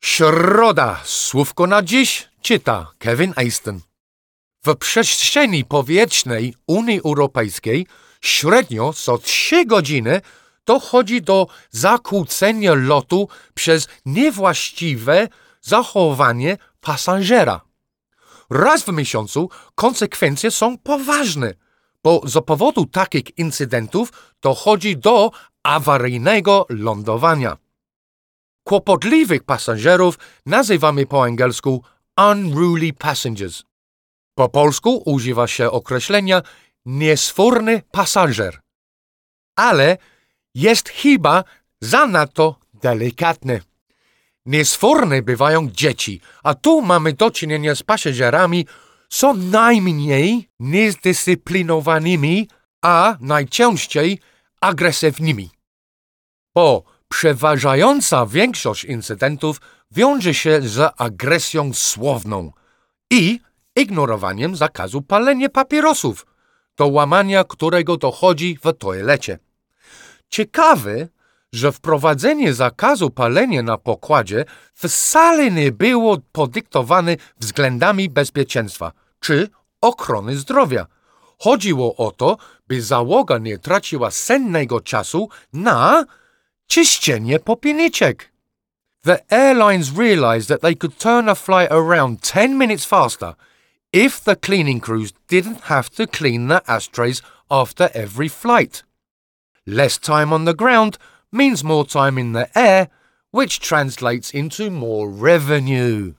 Środa. Słówko na dziś czyta Kevin Easton. W przestrzeni powietrznej Unii Europejskiej średnio co 3 godziny dochodzi do zakłócenia lotu przez niewłaściwe zachowanie pasażera. Raz w miesiącu konsekwencje są poważne, bo z powodu takich incydentów dochodzi do awaryjnego lądowania. Kłopotliwych pasażerów nazywamy po angielsku unruly passengers. Po polsku używa się określenia niesforny pasażer. Ale jest chyba zanadto delikatne. Niesforne bywają dzieci, a tu mamy do czynienia z pasażerami co najmniej niezdyscyplinowanymi, a najczęściej agresywnymi. Bo przeważająca większość incydentów wiąże się z agresją słowną i ignorowaniem zakazu palenia papierosów, do łamania którego dochodzi w toalecie. Ciekawe, że wprowadzenie zakazu palenia na pokładzie wcale nie było podyktowane względami bezpieczeństwa czy ochrony zdrowia. Chodziło o to, by załoga nie traciła sennego czasu na czyszczenie popielniczek. The airlines realized that they could turn a flight around 10 minutes faster if the cleaning crews didn't have to clean the ashtrays after every flight. Less time on the ground means more time in the air, which translates into more revenue.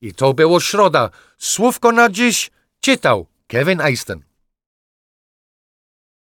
I to było środa. Słówko na dziś czytał Kevin Aston.